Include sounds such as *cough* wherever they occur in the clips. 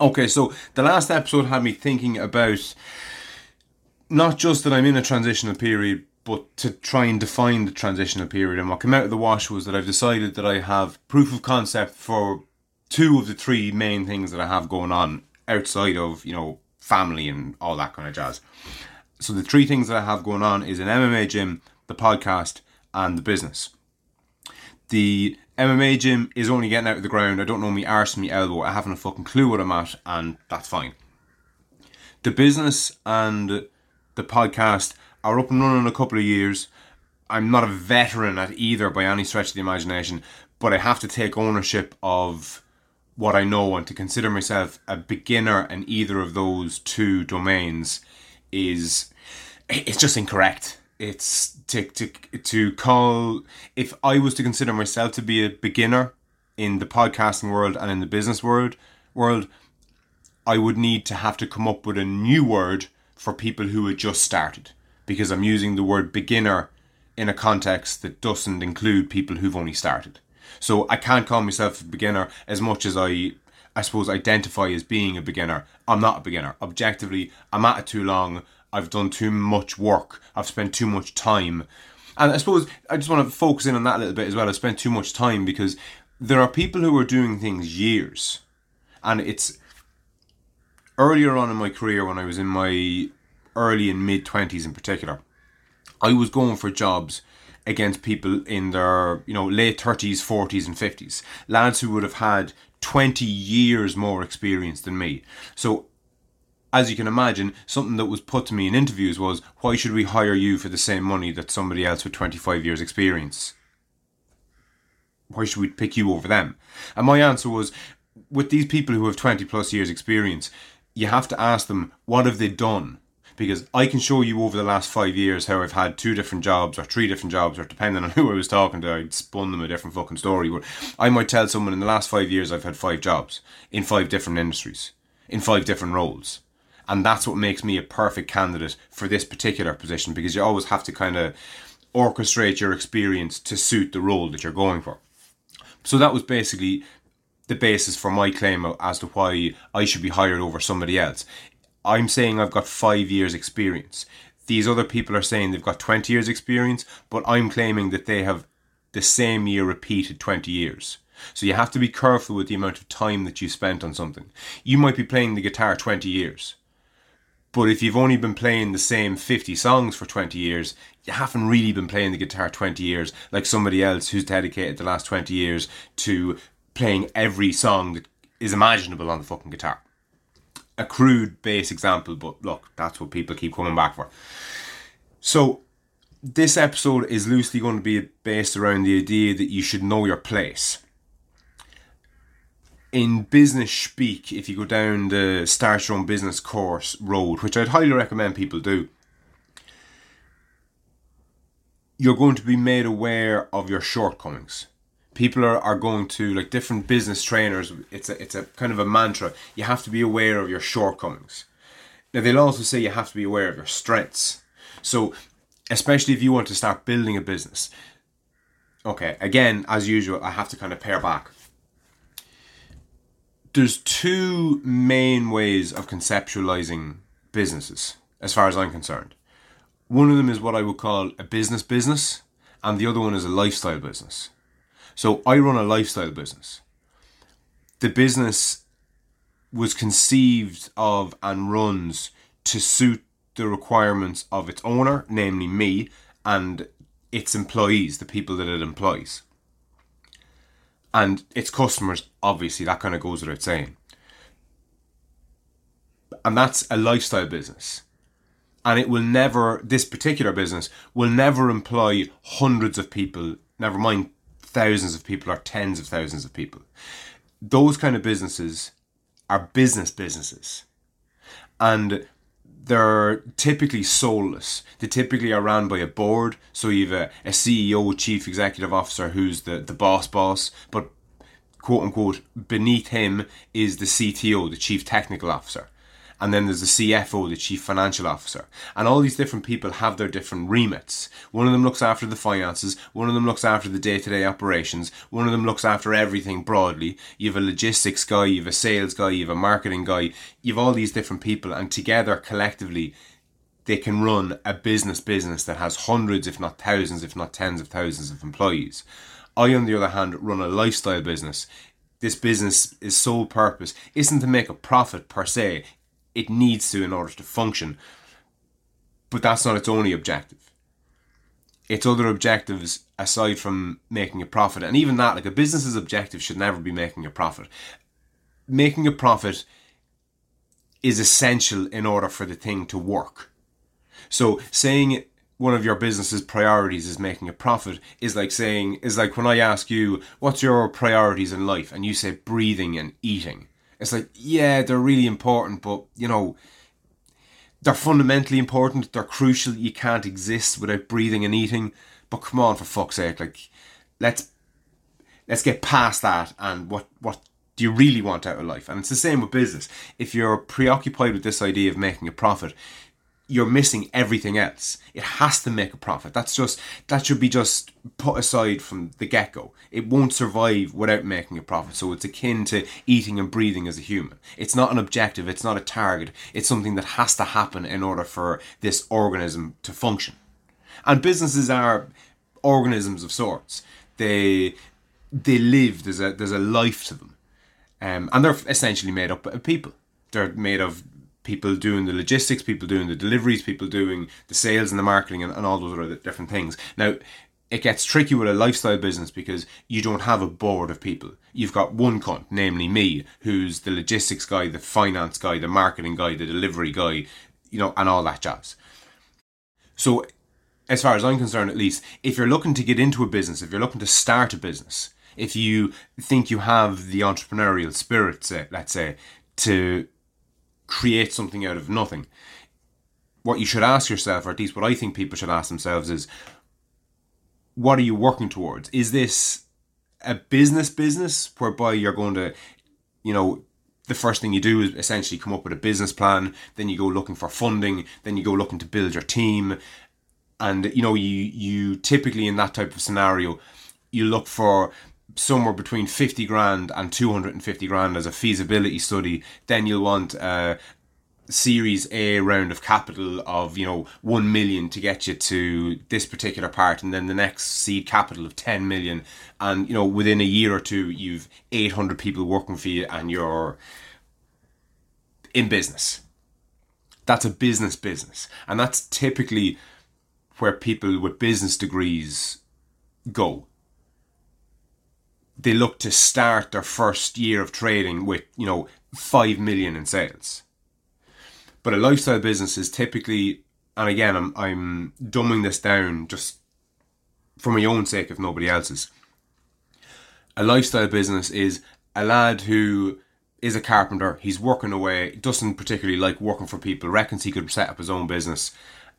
Okay, so the last episode had me thinking about not just that I'm in a transitional period, but to try and define the transitional period. And what came out of the wash was that I've decided that I have proof of concept for two of the three main things that I have going on outside of, you know, family and all that kind of jazz. So the three things that I have going on is an MMA gym, the podcast, and the business. The MMA gym is only getting out of the ground. I don't know me arse me elbow. I haven't a fucking clue what I'm at, and that's fine. The business and the podcast are up and running in a couple of years. I'm not a veteran at either by any stretch of the imagination, but I have to take ownership of what I know and to consider myself a beginner in either of those two domains is it's just incorrect it's to, to to call if I was to consider myself to be a beginner in the podcasting world and in the business world world, I would need to have to come up with a new word for people who had just started because I'm using the word beginner in a context that doesn't include people who've only started. So I can't call myself a beginner as much as I I suppose identify as being a beginner. I'm not a beginner. Objectively, I'm at it too long. I've done too much work. I've spent too much time. And I suppose I just want to focus in on that a little bit as well. I've spent too much time because there are people who are doing things years. And it's earlier on in my career when I was in my early and mid 20s in particular, I was going for jobs against people in their, you know, late 30s, 40s and 50s. Lads who would have had 20 years more experience than me. So as you can imagine, something that was put to me in interviews was, why should we hire you for the same money that somebody else with 25 years experience? Why should we pick you over them? And my answer was, with these people who have 20 plus years experience, you have to ask them, what have they done? Because I can show you over the last five years how I've had two different jobs or three different jobs, or depending on *laughs* who I was talking to, I'd spun them a different fucking story. I might tell someone in the last five years I've had five jobs in five different industries, in five different roles and that's what makes me a perfect candidate for this particular position because you always have to kind of orchestrate your experience to suit the role that you're going for. So that was basically the basis for my claim as to why I should be hired over somebody else. I'm saying I've got five years' experience. These other people are saying they've got 20 years' experience, but I'm claiming that they have the same year repeated 20 years. So you have to be careful with the amount of time that you spent on something. You might be playing the guitar 20 years but if you've only been playing the same 50 songs for 20 years, you haven't really been playing the guitar 20 years like somebody else who's dedicated the last 20 years to playing every song that is imaginable on the fucking guitar. A crude base example, but look, that's what people keep coming back for. So, this episode is loosely going to be based around the idea that you should know your place in business speak, if you go down the Start Your Own Business course road, which I'd highly recommend people do, you're going to be made aware of your shortcomings. People are, are going to like different business trainers. It's a it's a kind of a mantra. You have to be aware of your shortcomings. Now they'll also say you have to be aware of your strengths. So especially if you want to start building a business. Okay, again, as usual, I have to kind of pare back there's two main ways of conceptualizing businesses, as far as I'm concerned. One of them is what I would call a business business, and the other one is a lifestyle business. So I run a lifestyle business. The business was conceived of and runs to suit the requirements of its owner, namely me, and its employees, the people that it employs and its customers obviously that kind of goes without saying. And that's a lifestyle business. And it will never this particular business will never employ hundreds of people never mind thousands of people or tens of thousands of people. Those kind of businesses are business businesses. And they're typically soulless. They typically are ran by a board. So you have a, a CEO, chief executive officer, who's the, the boss boss, but quote unquote beneath him is the CTO, the chief technical officer. And then there's the CFO, the Chief Financial Officer. And all these different people have their different remits. One of them looks after the finances, one of them looks after the day to day operations, one of them looks after everything broadly. You have a logistics guy, you have a sales guy, you have a marketing guy, you have all these different people, and together collectively, they can run a business business that has hundreds, if not thousands, if not tens of thousands of employees. I, on the other hand, run a lifestyle business. This business' is sole purpose isn't to make a profit per se, it needs to in order to function. But that's not its only objective. Its other objectives, aside from making a profit, and even that, like a business's objective should never be making a profit. Making a profit is essential in order for the thing to work. So saying one of your business's priorities is making a profit is like saying is like when I ask you what's your priorities in life and you say breathing and eating it's like, yeah, they're really important, but you know, they're fundamentally important. They're crucial. You can't exist without breathing and eating. But come on, for fuck's sake, like, let's let's get past that. And what what do you really want out of life? And it's the same with business. If you're preoccupied with this idea of making a profit, you're missing everything else. It has to make a profit. That's just that should be just put aside from the get go. It won't survive without making a profit. So it's akin to eating and breathing as a human. It's not an objective, it's not a target. It's something that has to happen in order for this organism to function. And businesses are organisms of sorts. They they live, there's a there's a life to them. Um, and they're essentially made up of people. They're made of people doing the logistics, people doing the deliveries, people doing the sales and the marketing and, and all those other different things. Now, it gets tricky with a lifestyle business because you don't have a board of people. You've got one cunt, namely me, who's the logistics guy, the finance guy, the marketing guy, the delivery guy, you know, and all that jazz. So, as far as I'm concerned, at least, if you're looking to get into a business, if you're looking to start a business, if you think you have the entrepreneurial spirit, say, let's say, to create something out of nothing. What you should ask yourself, or at least what I think people should ask themselves, is what are you working towards? Is this a business business whereby you're going to, you know, the first thing you do is essentially come up with a business plan, then you go looking for funding, then you go looking to build your team. And you know, you you typically in that type of scenario, you look for somewhere between 50 grand and 250 grand as a feasibility study, then you'll want a series A round of capital of, you know, 1 million to get you to this particular part and then the next seed capital of 10 million and you know within a year or two you've 800 people working for you and you're in business. That's a business business and that's typically where people with business degrees go they look to start their first year of trading with, you know, 5 million in sales. But a lifestyle business is typically, and again, I'm, I'm dumbing this down just for my own sake, if nobody else's. A lifestyle business is a lad who is a carpenter, he's working away, doesn't particularly like working for people, reckons he could set up his own business,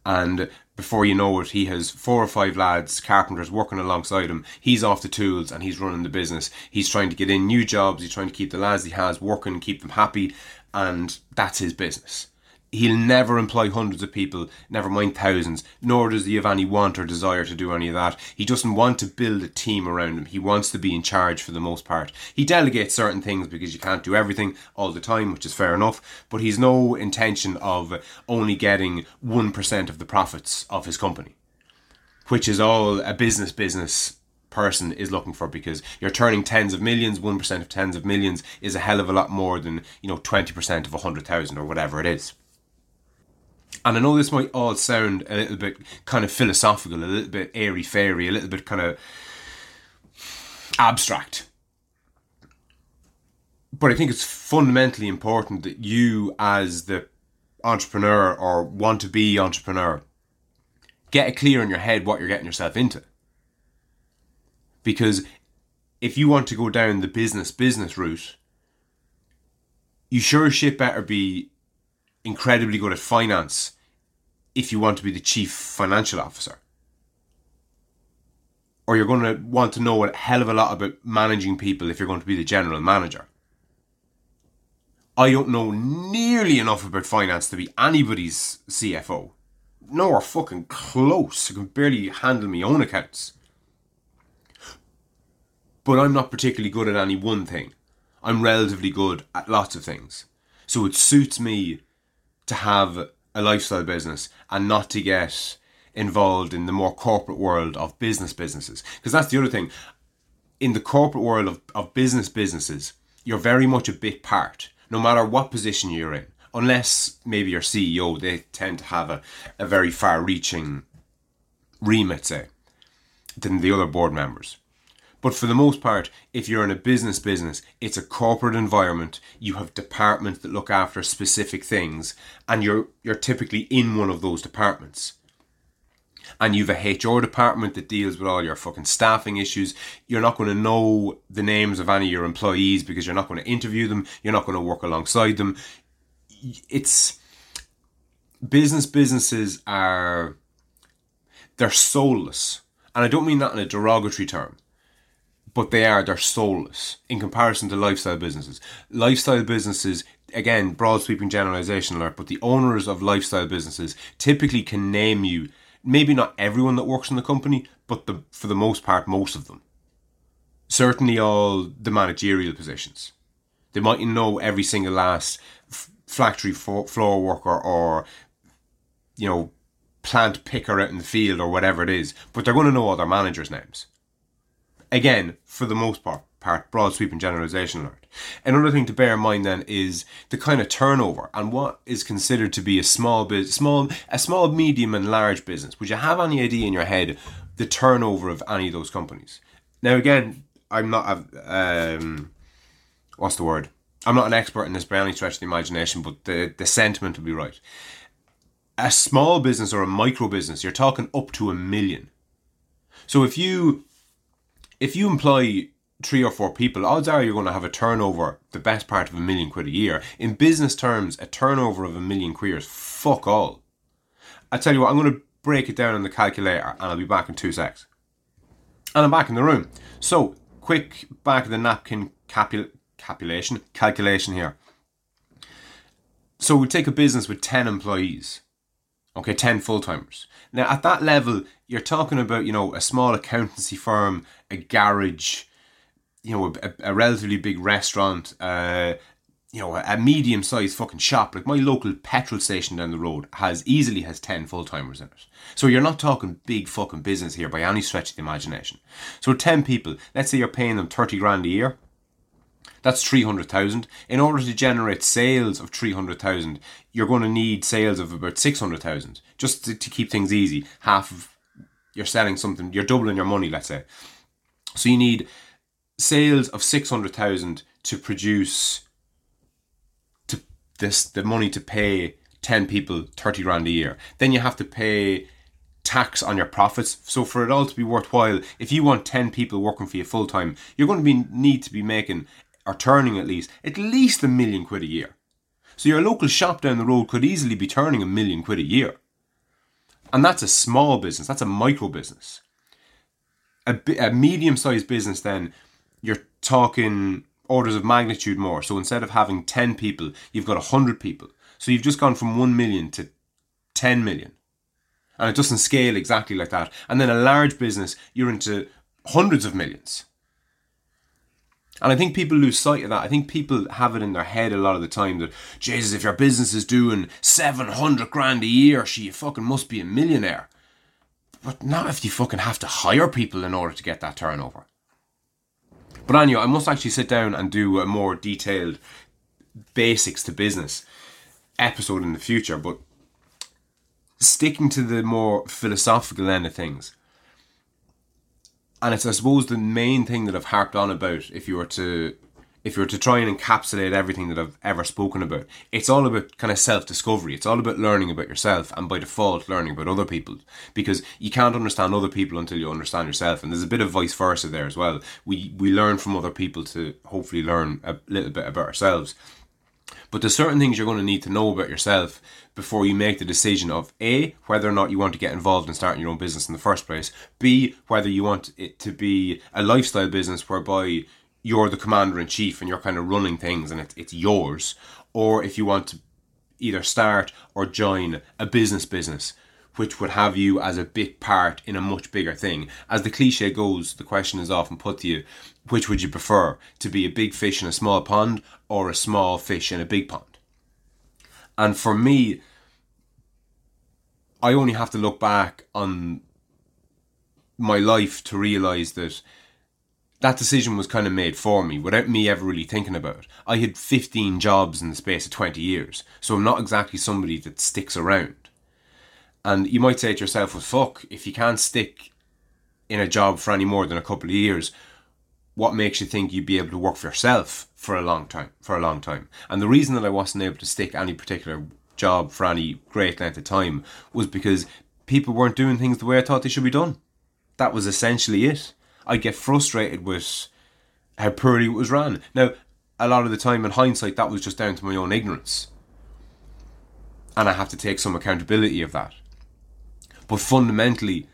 and before you know it, he has four or five lads, carpenters, working alongside him. He's off the tools and he's running the business. He's trying to get in new jobs. He's trying to keep the lads he has working, keep them happy, and that's his business he'll never employ hundreds of people, never mind thousands, nor does he have any want or desire to do any of that. He doesn't want to build a team around him. He wants to be in charge for the most part. He delegates certain things because you can't do everything all the time, which is fair enough, but he's no intention of only getting 1% of the profits of his company, which is all a business business person is looking for because you're turning tens of millions, 1% of tens of millions is a hell of a lot more than, you know, 20% of 100,000 or whatever it is. And I know this might all sound a little bit kind of philosophical, a little bit airy fairy, a little bit kind of abstract. But I think it's fundamentally important that you, as the entrepreneur or want to be entrepreneur, get it clear in your head what you're getting yourself into. Because if you want to go down the business business route, you sure shit better be incredibly good at finance if you want to be the chief financial officer. Or you're going to want to know a hell of a lot about managing people if you're going to be the general manager. I don't know nearly enough about finance to be anybody's CFO. Nor fucking close. I can barely handle my own accounts. But I'm not particularly good at any one thing. I'm relatively good at lots of things. So it suits me to have a lifestyle business and not to get involved in the more corporate world of business businesses. Because that's the other thing. In the corporate world of, of business businesses, you're very much a bit part, no matter what position you're in. Unless maybe your CEO, they tend to have a, a very far reaching remit, say, than the other board members. But for the most part, if you're in a business business, it's a corporate environment. You have departments that look after specific things, and you're you're typically in one of those departments. And you've a HR department that deals with all your fucking staffing issues. You're not going to know the names of any of your employees because you're not going to interview them. You're not going to work alongside them. It's business businesses are they're soulless. And I don't mean that in a derogatory term but they are they're soulless in comparison to lifestyle businesses. Lifestyle businesses, again, broad sweeping generalization alert, but the owners of lifestyle businesses typically can name you maybe not everyone that works in the company, but the for the most part, most of them. Certainly, all the managerial positions. They might know every single last factory floor worker or you know plant picker out in the field or whatever it is, but they're going to know all their managers' names again, for the most part, part broad sweeping generalization alert. Another thing to bear in mind then is the kind of turnover and what is considered to be a small business, small a small medium and large business. Would you have any idea in your head the turnover of any of those companies? Now again, I'm not um what's the word? I'm not an expert in this by any stretch of the imagination, but the, the sentiment would be right. A small business or a micro business, you're talking up to a million. So if you if you employ three or four people, odds are you're going to have a turnover the best part of a million quid a year. In business terms, a turnover of a million quid is fuck all. I tell you what, I'm going to break it down on the calculator and I'll be back in two secs. And I'm back in the room. So, quick back of the napkin capul- calculation here. So we take a business with 10 employees. Okay, 10 full timers. Now, at that level, you're talking about, you know, a small accountancy firm, a garage, you know, a, a relatively big restaurant, uh, you know, a medium sized fucking shop. Like my local petrol station down the road has easily has 10 full timers in it. So you're not talking big fucking business here by any stretch of the imagination. So 10 people, let's say you're paying them 30 grand a year. That's 300,000. In order to generate sales of 300,000, you're going to need sales of about 600,000 just to, to keep things easy. Half of you're selling something, you're doubling your money, let's say. So you need sales of 600,000 to produce to this the money to pay 10 people 30 grand a year. Then you have to pay tax on your profits. So for it all to be worthwhile, if you want 10 people working for you full time, you're going to be need to be making or turning at least at least a million quid a year. So your local shop down the road could easily be turning a million quid a year. And that's a small business, that's a micro business. A, a medium sized business, then, you're talking orders of magnitude more. So instead of having 10 people, you've got 100 people. So you've just gone from 1 million to 10 million. And it doesn't scale exactly like that. And then a large business, you're into hundreds of millions. And I think people lose sight of that. I think people have it in their head a lot of the time that, Jesus, if your business is doing 700 grand a year, she fucking must be a millionaire. But not if you fucking have to hire people in order to get that turnover. But anyway, I must actually sit down and do a more detailed basics to business episode in the future. But sticking to the more philosophical end of things, and it's I suppose the main thing that I've harped on about if you were to if you were to try and encapsulate everything that I've ever spoken about, it's all about kind of self discovery. It's all about learning about yourself and by default learning about other people because you can't understand other people until you understand yourself. And there's a bit of vice versa there as well. We we learn from other people to hopefully learn a little bit about ourselves. But there's certain things you're going to need to know about yourself before you make the decision of A, whether or not you want to get involved in starting your own business in the first place, B, whether you want it to be a lifestyle business whereby you're the commander in chief and you're kind of running things and it's, it's yours, or if you want to either start or join a business business which would have you as a big part in a much bigger thing. As the cliche goes, the question is often put to you which would you prefer, to be a big fish in a small pond or a small fish in a big pond? And for me, I only have to look back on my life to realize that that decision was kind of made for me without me ever really thinking about it. I had 15 jobs in the space of 20 years, so I'm not exactly somebody that sticks around. And you might say to yourself, well, fuck, if you can't stick in a job for any more than a couple of years, what makes you think you'd be able to work for yourself for a long time? For a long time. And the reason that I wasn't able to stick any particular job for any great length of time was because people weren't doing things the way I thought they should be done. That was essentially it. I get frustrated with how poorly it was ran. Now, a lot of the time in hindsight, that was just down to my own ignorance. And I have to take some accountability of that. But fundamentally,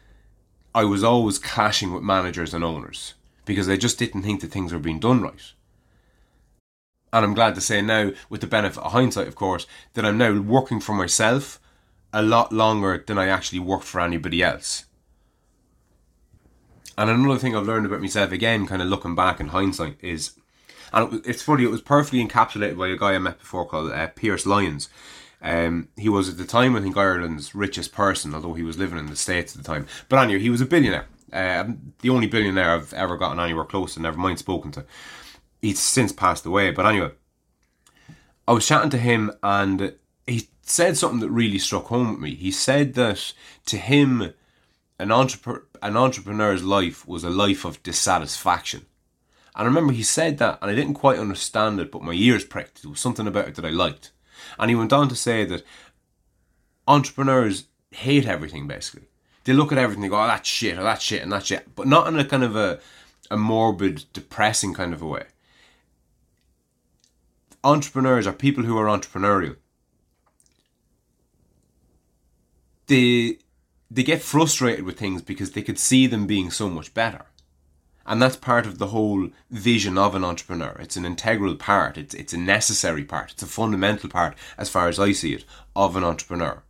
I was always clashing with managers and owners because I just didn't think that things were being done right. And I'm glad to say now, with the benefit of hindsight, of course, that I'm now working for myself a lot longer than I actually worked for anybody else. And another thing I've learned about myself again, kind of looking back in hindsight, is, and it's funny, it was perfectly encapsulated by a guy I met before called uh, Pearse Lyons. Um, he was at the time, I think, Ireland's richest person, although he was living in the States at the time. But anyway, he was a billionaire. Uh, the only billionaire I've ever gotten anywhere close to, never mind spoken to. He's since passed away. But anyway, I was chatting to him and he said something that really struck home with me. He said that to him, an, entrepre- an entrepreneur's life was a life of dissatisfaction. And I remember he said that, and I didn't quite understand it, but my ears pricked. It was something about it that I liked. And he went on to say that entrepreneurs hate everything, basically. They look at everything, they go, oh, that's shit, or that's shit, and that's shit. But not in a kind of a, a morbid, depressing kind of a way. Entrepreneurs are people who are entrepreneurial. They they get frustrated with things because they could see them being so much better. And that's part of the whole vision of an entrepreneur. It's an integral part, it's, it's a necessary part, it's a fundamental part, as far as I see it, of an entrepreneur.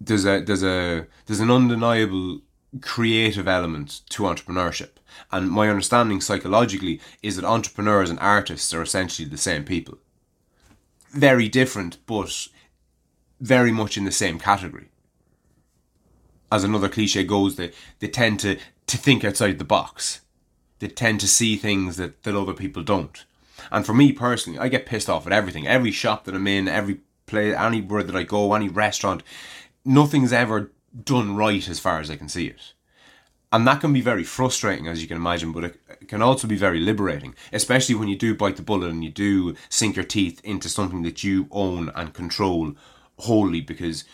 There's a there's a there's an undeniable creative element to entrepreneurship. And my understanding psychologically is that entrepreneurs and artists are essentially the same people. Very different, but very much in the same category as another cliche goes, they, they tend to, to think outside the box. They tend to see things that, that other people don't. And for me personally, I get pissed off at everything. Every shop that I'm in, every place, anywhere that I go, any restaurant, nothing's ever done right as far as I can see it. And that can be very frustrating, as you can imagine, but it can also be very liberating, especially when you do bite the bullet and you do sink your teeth into something that you own and control wholly because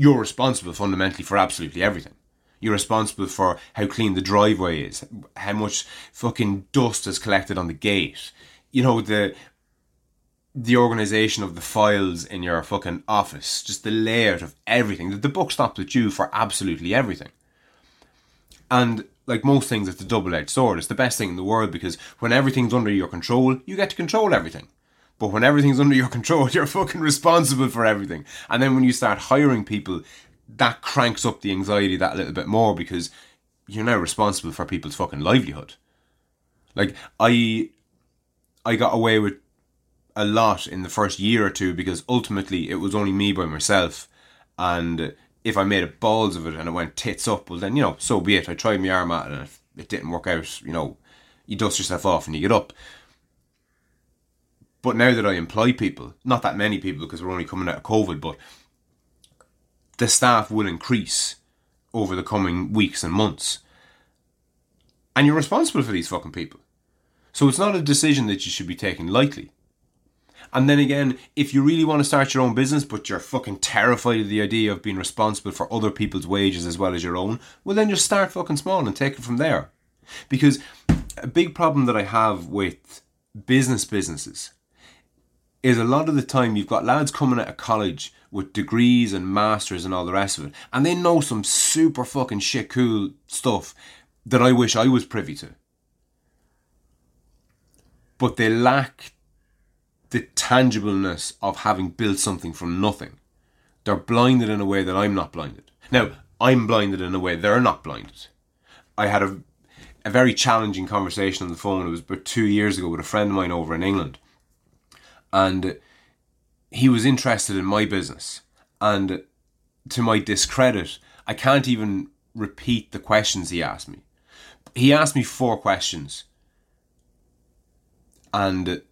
you're responsible fundamentally for absolutely everything. You're responsible for how clean the driveway is, how much fucking dust is collected on the gate. You know, the the organization of the files in your fucking office, just the layout of everything. The book stops with you for absolutely everything. And like most things, it's a double edged sword. It's the best thing in the world because when everything's under your control, you get to control everything. But when everything's under your control, *laughs* you're fucking responsible for everything. And then when you start hiring people, that cranks up the anxiety that little bit more because you're now responsible for people's fucking livelihood. Like I I got away with a lot in the first year or two because ultimately it was only me by myself and if I made a balls of it and it went tits up, well then, you know, so be it. I tried my arm at it and it didn't work out, you know, you dust yourself off and you get up. But now that I employ people, not that many people because we're only coming out of COVID, but the staff will increase over the coming weeks and months. And you're responsible for these fucking people. So it's not a decision that you should be taking lightly. And then again, if you really want to start your own business, but you're fucking terrified of the idea of being responsible for other people's wages as well as your own, well, then just start fucking small and take it from there. Because a big problem that I have with business businesses is a lot of the time you've got lads coming out of college with degrees and masters and all the rest of it, and they know some super fucking shit cool stuff that I wish I was privy to. but they lack the tangibleness of having built something from nothing. They're blinded in a way that I'm not blinded. Now, I'm blinded in a way they're not blinded. I had a, a very challenging conversation on the phone. It was about two years ago with a friend of mine over in England. And he was interested in my business. And to my discredit, I can't even repeat the questions he asked me. He asked me four questions. And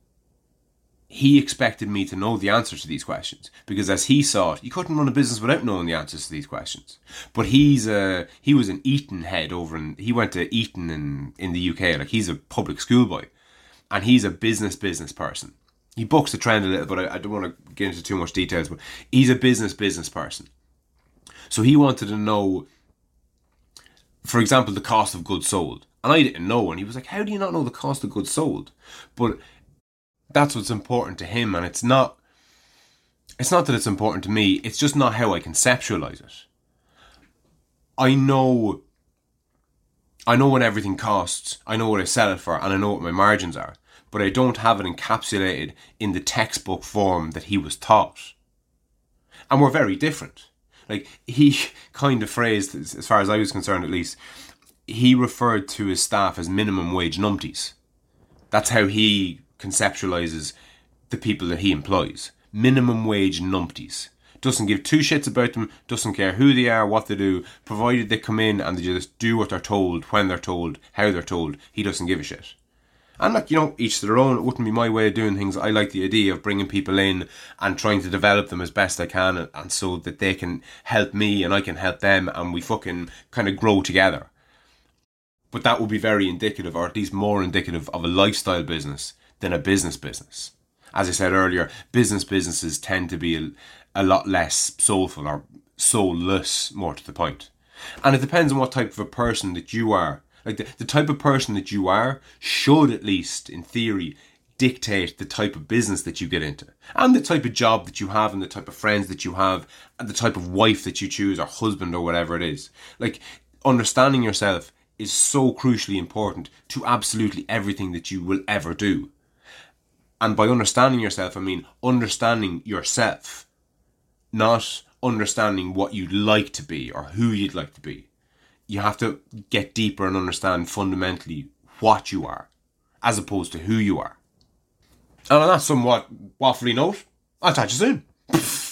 he expected me to know the answers to these questions because as he saw it you couldn't run a business without knowing the answers to these questions but he's a he was an eton head over in he went to eton in in the uk like he's a public school boy and he's a business business person he books the trend a little but I, I don't want to get into too much details but he's a business business person. So he wanted to know for example the cost of goods sold and i didn't know and he was like how do you not know the cost of goods sold? But that's what's important to him and it's not it's not that it's important to me it's just not how i conceptualize it. I know i know what everything costs i know what i sell it for and i know what my margins are but i don't have it encapsulated in the textbook form that he was taught and we're very different like he *laughs* kind of phrased as far as i was concerned at least he referred to his staff as minimum wage numpties that's how he conceptualizes the people that he employs. Minimum wage numpties. Doesn't give two shits about them, doesn't care who they are, what they do, provided they come in and they just do what they're told, when they're told, how they're told, he doesn't give a shit. And like, you know, each to their own, it wouldn't be my way of doing things. I like the idea of bringing people in and trying to develop them as best I can and, and so that they can help me and I can help them and we fucking kind of grow together. But that would be very indicative, or at least more indicative, of a lifestyle business than a business business. As I said earlier, business businesses tend to be a, a lot less soulful or soulless, more to the point. And it depends on what type of a person that you are. Like the, the type of person that you are should, at least in theory, dictate the type of business that you get into and the type of job that you have and the type of friends that you have and the type of wife that you choose or husband or whatever it is. Like understanding yourself is so crucially important to absolutely everything that you will ever do. And by understanding yourself, I mean understanding yourself, not understanding what you'd like to be or who you'd like to be. You have to get deeper and understand fundamentally what you are, as opposed to who you are. And on that somewhat waffly note, I'll catch you soon. *laughs*